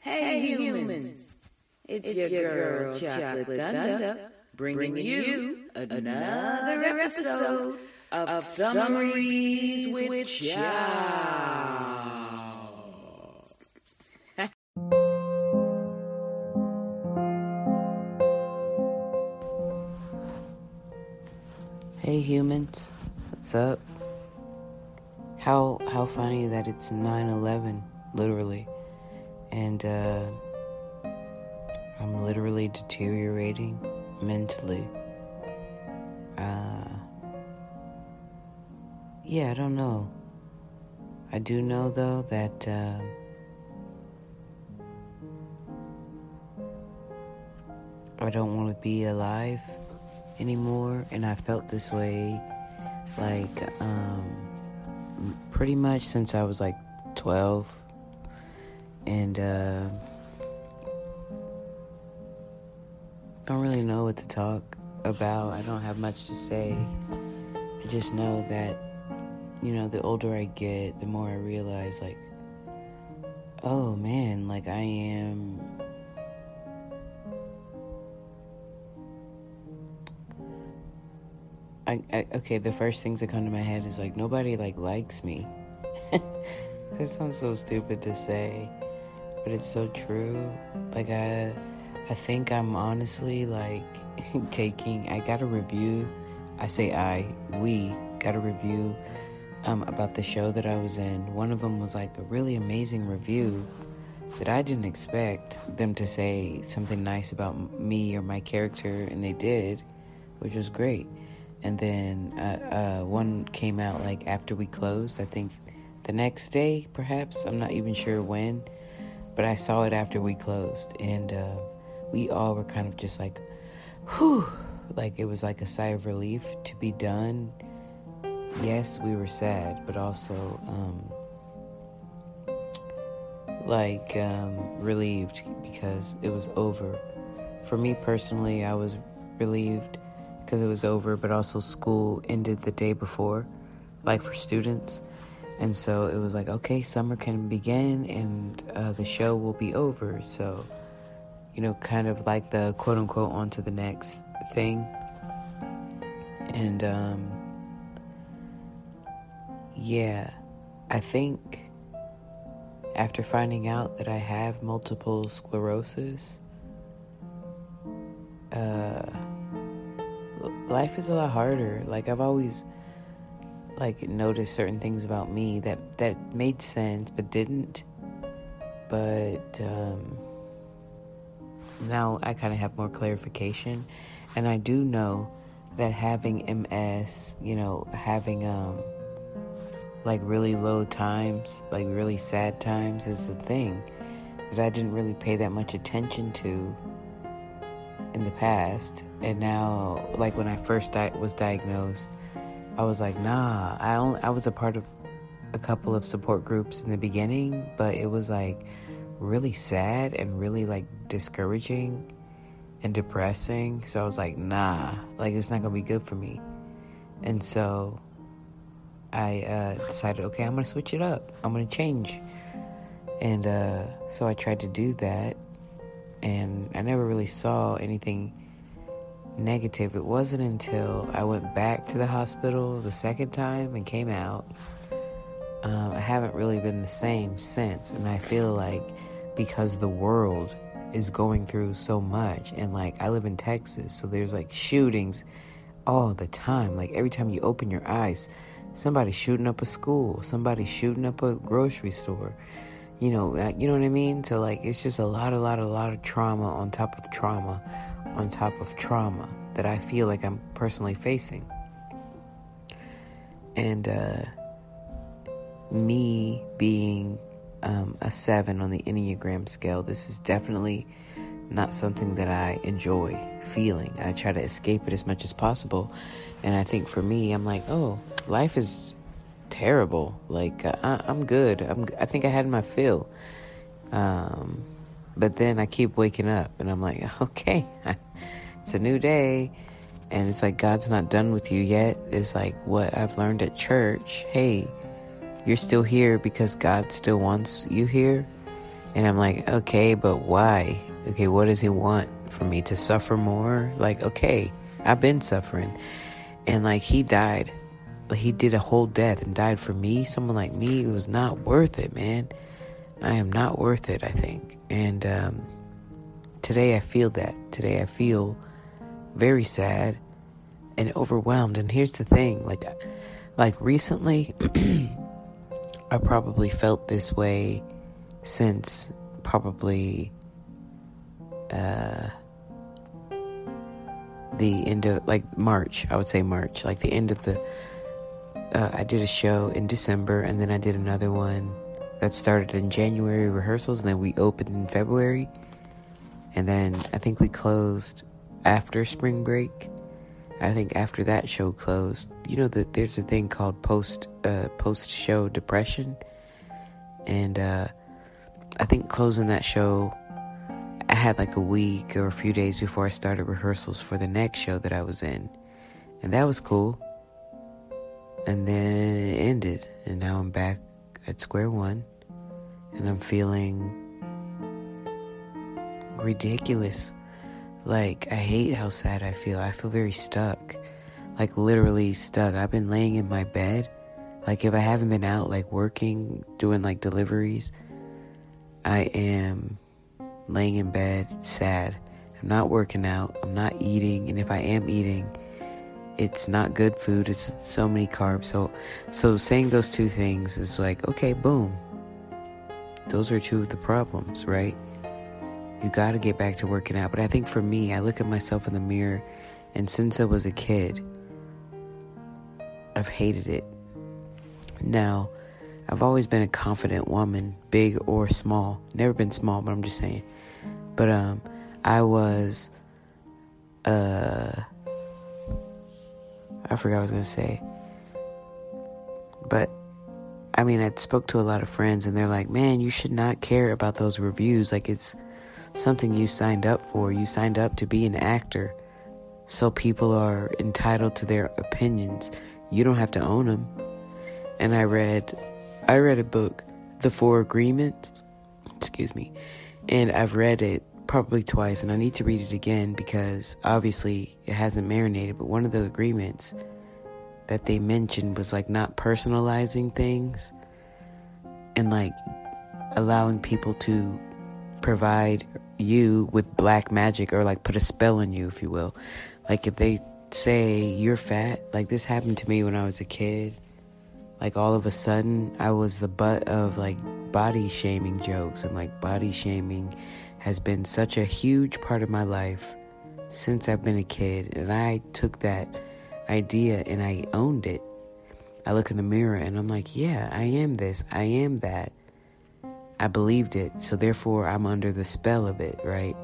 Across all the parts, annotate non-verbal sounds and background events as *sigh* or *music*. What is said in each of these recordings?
Hey, humans. It's, your, girl, Chocolate Thunder, bringing you another episode of Summaries with Chow. Hey humans, what's up? How how funny that it's 9/11, literally, and uh, I'm literally deteriorating mentally. Uh, yeah, I don't know. I do know though that. Uh, I don't want to be alive anymore, and I felt this way like um, pretty much since I was like 12. And uh, don't really know what to talk about. I don't have much to say. I just know that, you know, the older I get, the more I realize, like, oh man, like I am I, I, okay, the first things that come to my head is like nobody like likes me. *laughs* that sounds so stupid to say, but it's so true. Like I, I think I'm honestly like *laughs* taking. I got a review. I say I. We got a review um, about the show that I was in. One of them was like a really amazing review that I didn't expect them to say something nice about me or my character, and they did, which was great and then uh, uh, one came out like after we closed. I think the next day, perhaps. I'm not even sure when, but I saw it after we closed, and uh, we all were kind of just like, whew, like it was like a sigh of relief to be done. Yes, we were sad, but also um, like um, relieved because it was over. For me personally, I was relieved because it was over, but also school ended the day before, like for students. And so it was like, okay, summer can begin and uh, the show will be over. So, you know, kind of like the quote unquote on to the next thing. And um, yeah, I think after finding out that I have multiple sclerosis, uh, life is a lot harder. Like I've always like notice certain things about me that that made sense but didn't. But um, now I kind of have more clarification, and I do know that having MS, you know, having um like really low times, like really sad times is the thing that I didn't really pay that much attention to in the past, and now, like when I first di- was diagnosed, I was like, nah. I only I was a part of a couple of support groups in the beginning, but it was like really sad and really like discouraging and depressing. So I was like, nah, like it's not gonna be good for me. And so I uh, decided, okay, I'm gonna switch it up. I'm gonna change. And uh, so I tried to do that and I never really saw anything negative. It wasn't until I went back to the hospital the second time and came out. Um, I haven't really been the same since, and I feel like because the world is going through so much, and like I live in Texas, so there's like shootings all the time. Like every time you open your eyes, somebody's shooting up a school, somebody's shooting up a grocery store you know, you know what I mean? So like it's just a lot, a lot, a lot of trauma on top of trauma on top of trauma that I feel like I'm personally facing. And uh, me being um, a seven on the Enneagram scale, this is definitely not something that I enjoy feeling. I try to escape it as much as possible. And I think for me, I'm like, oh, life is terrible. Like uh, I, am good. I'm. I think I had my fill. Um, but then I keep waking up, and I'm like, *laughs* okay, *laughs* it's a new day, and it's like God's not done with you yet. It's like what I've learned at church. Hey, you're still here because God still wants you here. And I'm like, okay, but why? Okay, what does he want? For me to suffer more? Like, okay, I've been suffering. And like, he died. He did a whole death and died for me. Someone like me, it was not worth it, man. I am not worth it, I think. And um, today I feel that. Today I feel very sad and overwhelmed. And here's the thing like, like recently, *clears throat* I probably felt this way since probably uh, the end of like March. I would say March, like the end of the. Uh, I did a show in December, and then I did another one that started in January rehearsals, and then we opened in February, and then I think we closed after spring break. I think after that show closed, you know that there's a thing called post uh, post show depression, and uh, I think closing that show, I had like a week or a few days before I started rehearsals for the next show that I was in, and that was cool. And then it ended, and now I'm back at square one, and I'm feeling ridiculous. Like, I hate how sad I feel. I feel very stuck. Like, literally stuck. I've been laying in my bed. Like, if I haven't been out, like, working, doing, like, deliveries, I am laying in bed, sad. I'm not working out. I'm not eating. And if I am eating, it's not good food. It's so many carbs. So, so saying those two things is like, okay, boom. Those are two of the problems, right? You got to get back to working out. But I think for me, I look at myself in the mirror, and since I was a kid, I've hated it. Now, I've always been a confident woman, big or small. Never been small, but I'm just saying. But um, I was uh, I forgot what I was gonna say. But I mean, I spoke to a lot of friends, and they're like, "Man, you should not care about those reviews. Like it's." something you signed up for. You signed up to be an actor. So people are entitled to their opinions. You don't have to own them. And I read I read a book, The Four Agreements, excuse me. And I've read it probably twice and I need to read it again because obviously it hasn't marinated, but one of the agreements that they mentioned was like not personalizing things and like allowing people to provide you with black magic or like put a spell on you, if you will. Like if they say you're fat, like this happened to me when I was a kid. Like all of a sudden, I was the butt of like body shaming jokes, and like body shaming has been such a huge part of my life since I've been a kid. And I took that idea and I owned it. I look in the mirror and I'm like, yeah, I am this, I am that. I believed it, so therefore I'm under the spell of it, right?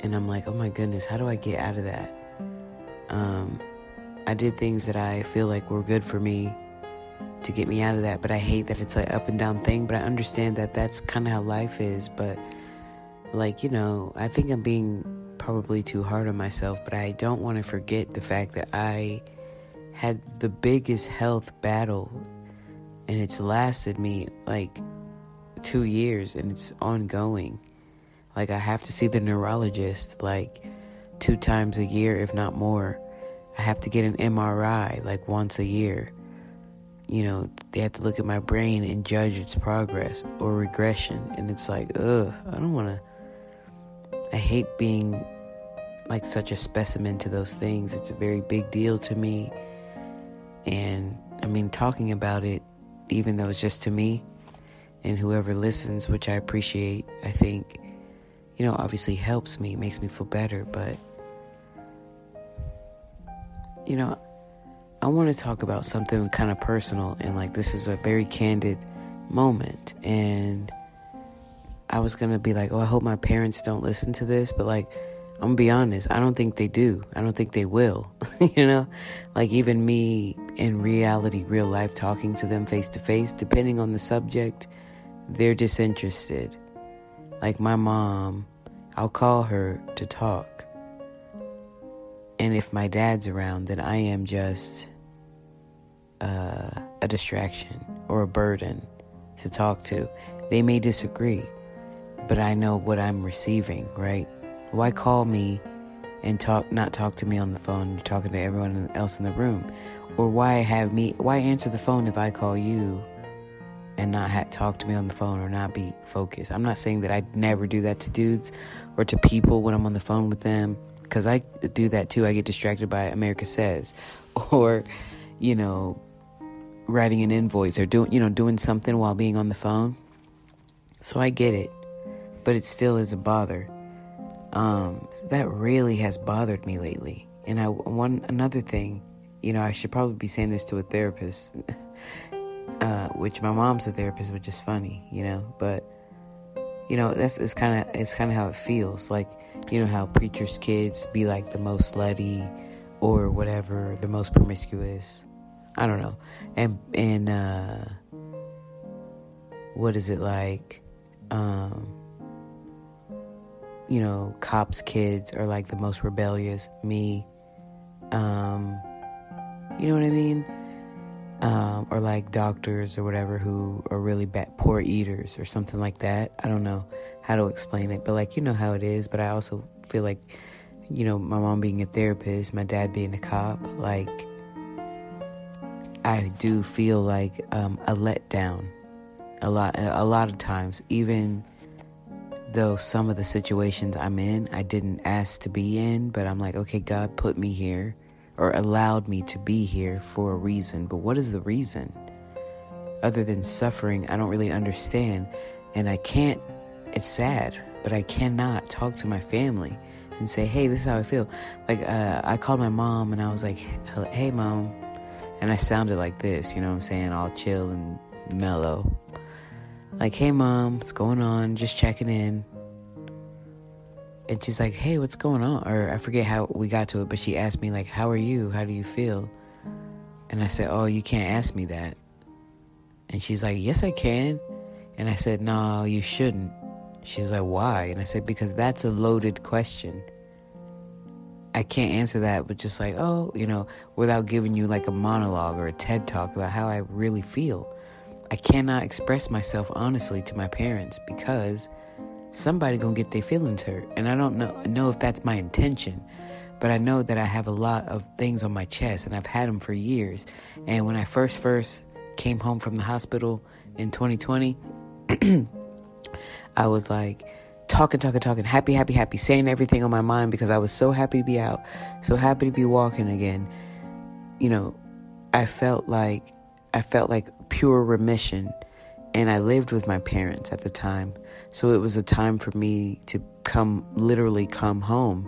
And I'm like, oh my goodness, how do I get out of that? Um, I did things that I feel like were good for me to get me out of that, but I hate that it's like up and down thing. But I understand that that's kind of how life is. But like you know, I think I'm being probably too hard on myself, but I don't want to forget the fact that I had the biggest health battle and it's lasted me like two years and it's ongoing. Like, I have to see the neurologist like two times a year, if not more. I have to get an MRI like once a year. You know, they have to look at my brain and judge its progress or regression. And it's like, ugh, I don't want to. I hate being like such a specimen to those things. It's a very big deal to me. And I mean, talking about it even though it's just to me and whoever listens, which I appreciate, I think, you know, obviously helps me, makes me feel better. But, you know, I want to talk about something kind of personal, and like this is a very candid moment. And I was going to be like, oh, I hope my parents don't listen to this, but like, I'm gonna be honest, I don't think they do. I don't think they will. *laughs* you know? Like even me in reality, real life, talking to them face to face, depending on the subject, they're disinterested. Like my mom, I'll call her to talk. And if my dad's around, then I am just uh, a distraction or a burden to talk to. They may disagree, but I know what I'm receiving, right? Why call me and talk not talk to me on the phone you're talking to everyone else in the room or why have me why answer the phone if i call you and not talk to me on the phone or not be focused i'm not saying that i never do that to dudes or to people when i'm on the phone with them because i do that too i get distracted by america says *laughs* or you know writing an invoice or doing you know doing something while being on the phone so i get it but it still is a bother um, that really has bothered me lately. And I one another thing, you know, I should probably be saying this to a therapist, *laughs* uh, which my mom's a therapist, which is funny, you know. But you know, that's it's kind of it's kind of how it feels. Like you know how preachers' kids be like the most slutty or whatever, the most promiscuous. I don't know. And and uh, what is it like? Um, you know, cops' kids are like the most rebellious. Me, um, you know what I mean? Um, or like doctors or whatever who are really bad, poor eaters or something like that. I don't know how to explain it, but like, you know how it is. But I also feel like, you know, my mom being a therapist, my dad being a cop, like, I do feel like um, a letdown a lot, a lot of times, even though some of the situations I'm in, I didn't ask to be in, but I'm like, okay, God put me here or allowed me to be here for a reason. But what is the reason? Other than suffering, I don't really understand. And I can't, it's sad, but I cannot talk to my family and say, hey, this is how I feel. Like, uh, I called my mom and I was like, hey, mom. And I sounded like this, you know what I'm saying? All chill and mellow like, hey mom, what's going on? Just checking in. And she's like, hey, what's going on? Or I forget how we got to it, but she asked me, like, how are you? How do you feel? And I said, oh, you can't ask me that. And she's like, yes, I can. And I said, no, you shouldn't. She's like, why? And I said, because that's a loaded question. I can't answer that, but just like, oh, you know, without giving you like a monologue or a TED talk about how I really feel. I cannot express myself honestly to my parents because somebody gonna get their feelings hurt, and I don't know know if that's my intention. But I know that I have a lot of things on my chest, and I've had them for years. And when I first first came home from the hospital in 2020, *clears throat* I was like talking, talking, talking, happy, happy, happy, saying everything on my mind because I was so happy to be out, so happy to be walking again. You know, I felt like I felt like pure remission. And I lived with my parents at the time. So it was a time for me to come, literally come home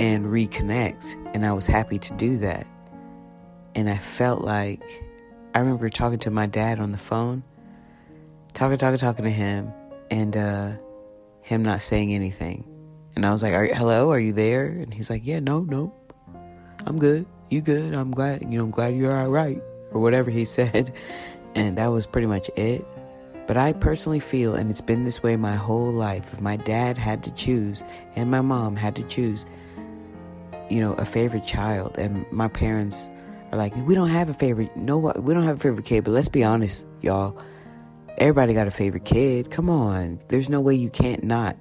and reconnect. And I was happy to do that. And I felt like, I remember talking to my dad on the phone, talking, talking, talking to him, and uh, him not saying anything. And I was like, are, hello, are you there? And he's like, yeah, no, no, I'm good. You good? I'm glad, you know, I'm glad you're all right or whatever he *laughs* said. And that was pretty much it. But I personally feel, and it's been this way my whole life, if my dad had to choose and my mom had to choose, you know, a favorite child, and my parents are like, we don't have a favorite, no, we don't have a favorite kid, but let's be honest, y'all. Everybody got a favorite kid. Come on. There's no way you can't not.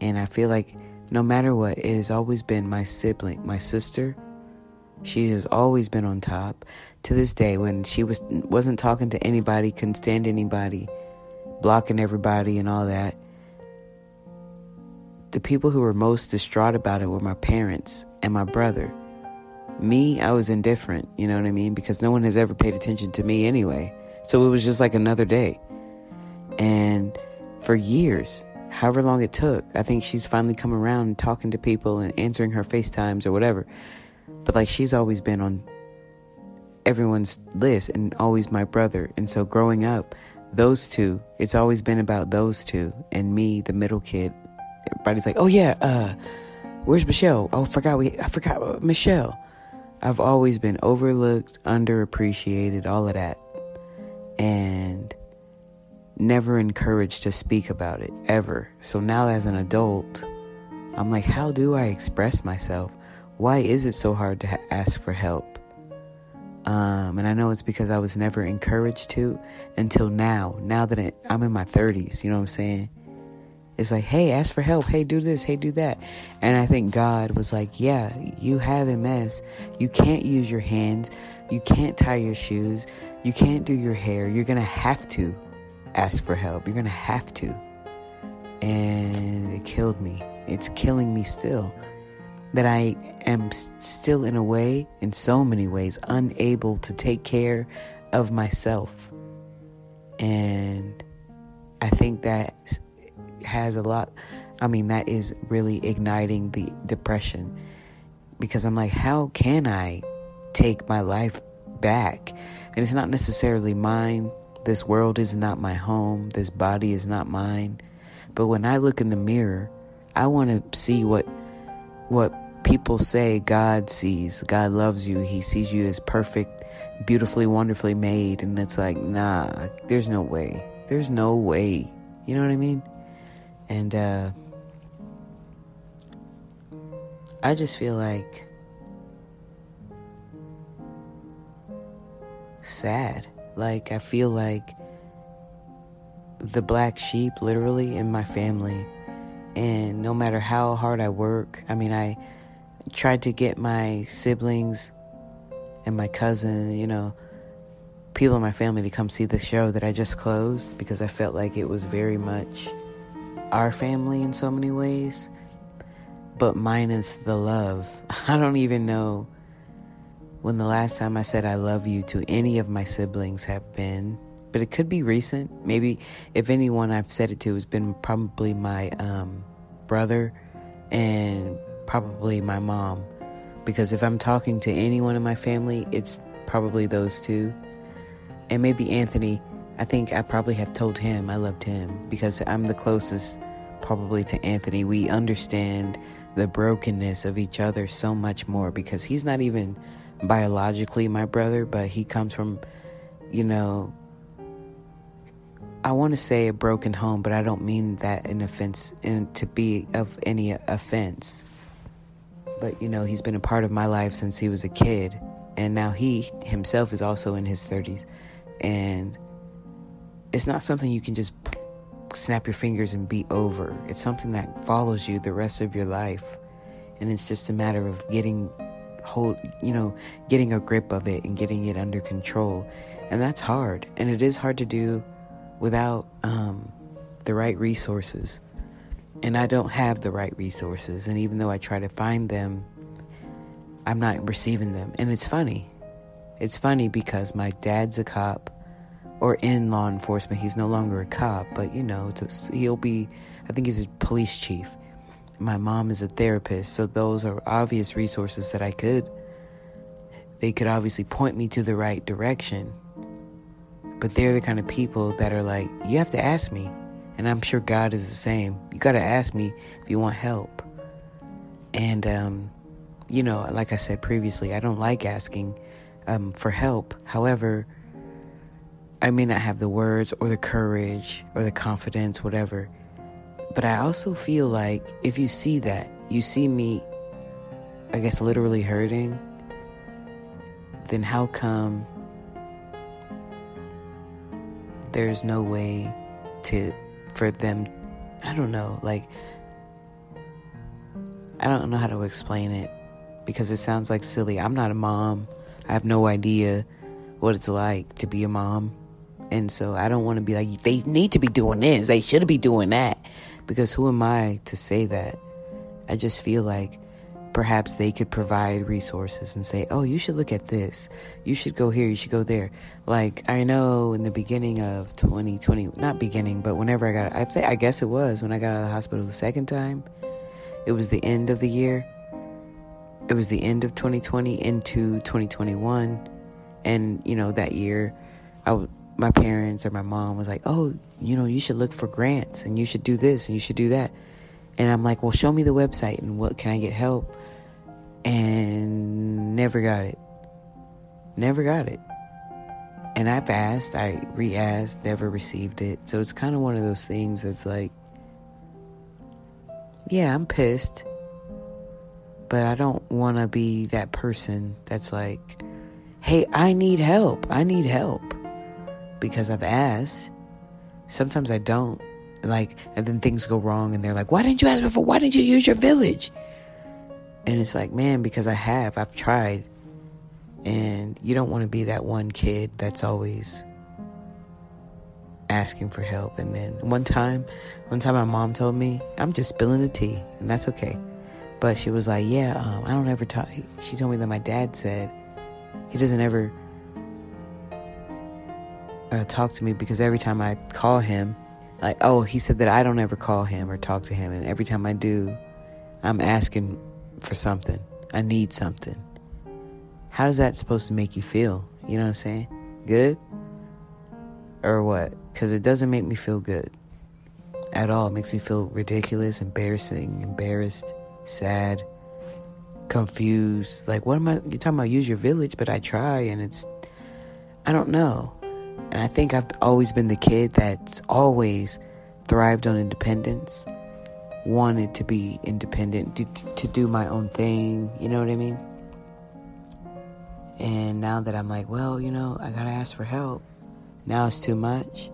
And I feel like no matter what, it has always been my sibling, my sister. She has always been on top to this day when she was wasn't talking to anybody, couldn't stand anybody, blocking everybody and all that. The people who were most distraught about it were my parents and my brother. Me, I was indifferent, you know what I mean? Because no one has ever paid attention to me anyway. So it was just like another day. And for years, however long it took, I think she's finally come around and talking to people and answering her FaceTimes or whatever. But like she's always been on everyone's list and always my brother. And so growing up, those two, it's always been about those two and me, the middle kid. Everybody's like, "Oh yeah, uh where's Michelle? Oh, forgot we I forgot Michelle." I've always been overlooked, underappreciated, all of that. And never encouraged to speak about it ever. So now as an adult, I'm like, how do I express myself? Why is it so hard to ha- ask for help? Um, and I know it's because I was never encouraged to until now. Now that it, I'm in my 30s, you know what I'm saying? It's like, hey, ask for help. Hey, do this. Hey, do that. And I think God was like, yeah, you have MS. You can't use your hands. You can't tie your shoes. You can't do your hair. You're going to have to ask for help. You're going to have to. And it killed me. It's killing me still. That I am still, in a way, in so many ways, unable to take care of myself. And I think that has a lot, I mean, that is really igniting the depression. Because I'm like, how can I take my life back? And it's not necessarily mine. This world is not my home. This body is not mine. But when I look in the mirror, I want to see what what people say God sees. God loves you. He sees you as perfect, beautifully, wonderfully made. And it's like, nah, there's no way. There's no way. You know what I mean? And uh, I just feel like sad. Like, I feel like the black sheep, literally, in my family. And no matter how hard I work, I mean, I tried to get my siblings and my cousin, you know, people in my family to come see the show that I just closed because I felt like it was very much our family in so many ways, but minus the love. *laughs* I don't even know when the last time I said I love you to any of my siblings have been, but it could be recent. Maybe if anyone I've said it to has been probably my um, brother and probably my mom. Because if I'm talking to anyone in my family, it's probably those two. And maybe Anthony I think I probably have told him I loved him because I'm the closest probably to Anthony. We understand the brokenness of each other so much more because he's not even biologically my brother, but he comes from, you know, I want to say a broken home, but I don't mean that in offense in to be of any offense. But you know, he's been a part of my life since he was a kid, and now he himself is also in his 30s and it's not something you can just snap your fingers and be over. It's something that follows you the rest of your life. And it's just a matter of getting hold, you know, getting a grip of it and getting it under control. And that's hard. And it is hard to do without um, the right resources. And I don't have the right resources. And even though I try to find them, I'm not receiving them. And it's funny. It's funny because my dad's a cop or in law enforcement. He's no longer a cop, but you know, he'll be, I think he's a police chief. My mom is a therapist, so those are obvious resources that I could, they could obviously point me to the right direction. But they're the kind of people that are like, you have to ask me. And I'm sure God is the same. You got to ask me if you want help. And, um, you know, like I said previously, I don't like asking um, for help. However, I may not have the words or the courage or the confidence, whatever. But I also feel like if you see that, you see me, I guess, literally hurting, then how come there's no way to, for them, I don't know, like, I don't know how to explain it because it sounds like silly. I'm not a mom. I have no idea what it's like to be a mom. And so I don't want to be like, they need to be doing this, they should be doing that. Because who am I to say that? I just feel like perhaps they could provide resources and say, oh, you should look at this. You should go here. You should go there. Like, I know in the beginning of 2020, not beginning, but whenever I got, I, th- I guess it was when I got out of the hospital the second time, it was the end of the year. It was the end of 2020 into 2021. And, you know, that year, I, my parents or my mom was like, oh, you know, you should look for grants and you should do this and you should do that. And I'm like, well, show me the website and what can I get help? And never got it. Never got it. And I've asked, I re asked, never received it. So it's kind of one of those things that's like, yeah, I'm pissed. But I don't want to be that person that's like, hey, I need help. I need help because I've asked. Sometimes I don't. Like, and then things go wrong, and they're like, why didn't you ask before? Why didn't you use your village? And it's like, man, because I have. I've tried. And you don't want to be that one kid that's always asking for help. And then one time, one time my mom told me, I'm just spilling the tea, and that's okay. But she was like, yeah, um, I don't ever talk. She told me that my dad said he doesn't ever uh, talk to me because every time I call him, like, oh, he said that I don't ever call him or talk to him. And every time I do, I'm asking for something. I need something. How is that supposed to make you feel? You know what I'm saying? Good? Or what? Because it doesn't make me feel good at all. It makes me feel ridiculous, embarrassing, embarrassed, sad, confused. Like, what am I? You're talking about use your village, but I try and it's, I don't know. And I think I've always been the kid that's always thrived on independence, wanted to be independent, to, to do my own thing, you know what I mean? And now that I'm like, well, you know, I gotta ask for help, now it's too much.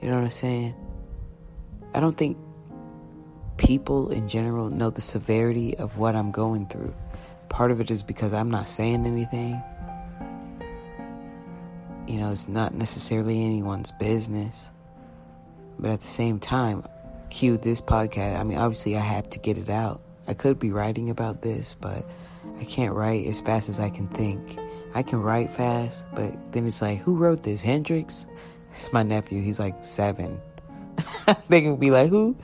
You know what I'm saying? I don't think people in general know the severity of what I'm going through. Part of it is because I'm not saying anything you know, it's not necessarily anyone's business. But at the same time, cue this podcast. I mean, obviously, I have to get it out. I could be writing about this, but I can't write as fast as I can think. I can write fast, but then it's like, who wrote this? Hendrix? It's my nephew. He's like seven. *laughs* they can be like, who?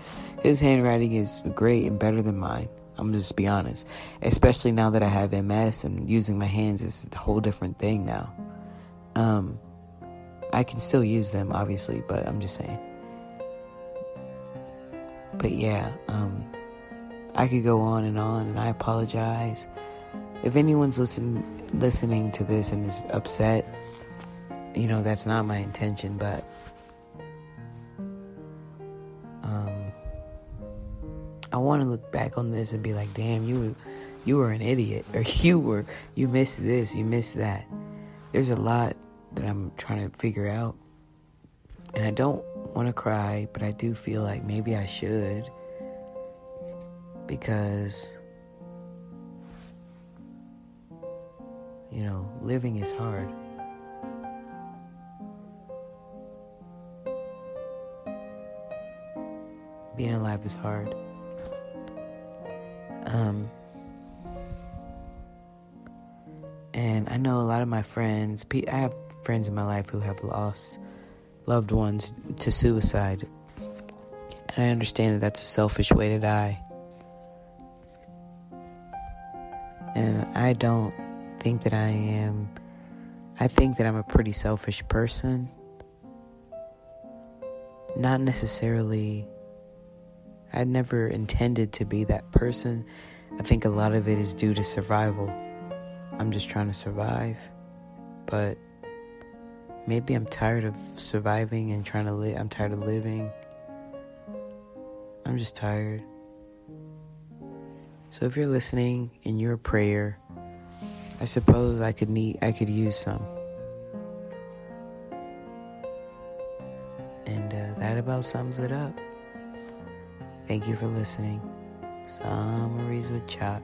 His handwriting is great and better than mine. I'm just be honest. Especially now that I have MS and using my hands is a whole different thing now. Um, I can still use them, obviously, but I'm just saying. But yeah, um, I could go on and on, and I apologize. If anyone's listen, listening to this and is upset, you know, that's not my intention, but um, I want to look back on this and be like, damn, you were, you were an idiot, *laughs* or you were, you missed this, you missed that. There's a lot that I'm trying to figure out. And I don't want to cry, but I do feel like maybe I should. Because, you know, living is hard. Being alive is hard. Um, and I know a lot of my friends, I have friends in my life who have lost loved ones to suicide. And I understand that that's a selfish way to die. And I don't think that I am. I think that I'm a pretty selfish person. Not necessarily. I never intended to be that person. I think a lot of it is due to survival. I'm just trying to survive. But Maybe I'm tired of surviving and trying to live. I'm tired of living. I'm just tired. So if you're listening in your prayer, I suppose I could need I could use some. And uh, that about sums it up. Thank you for listening. Summaries with Chalk.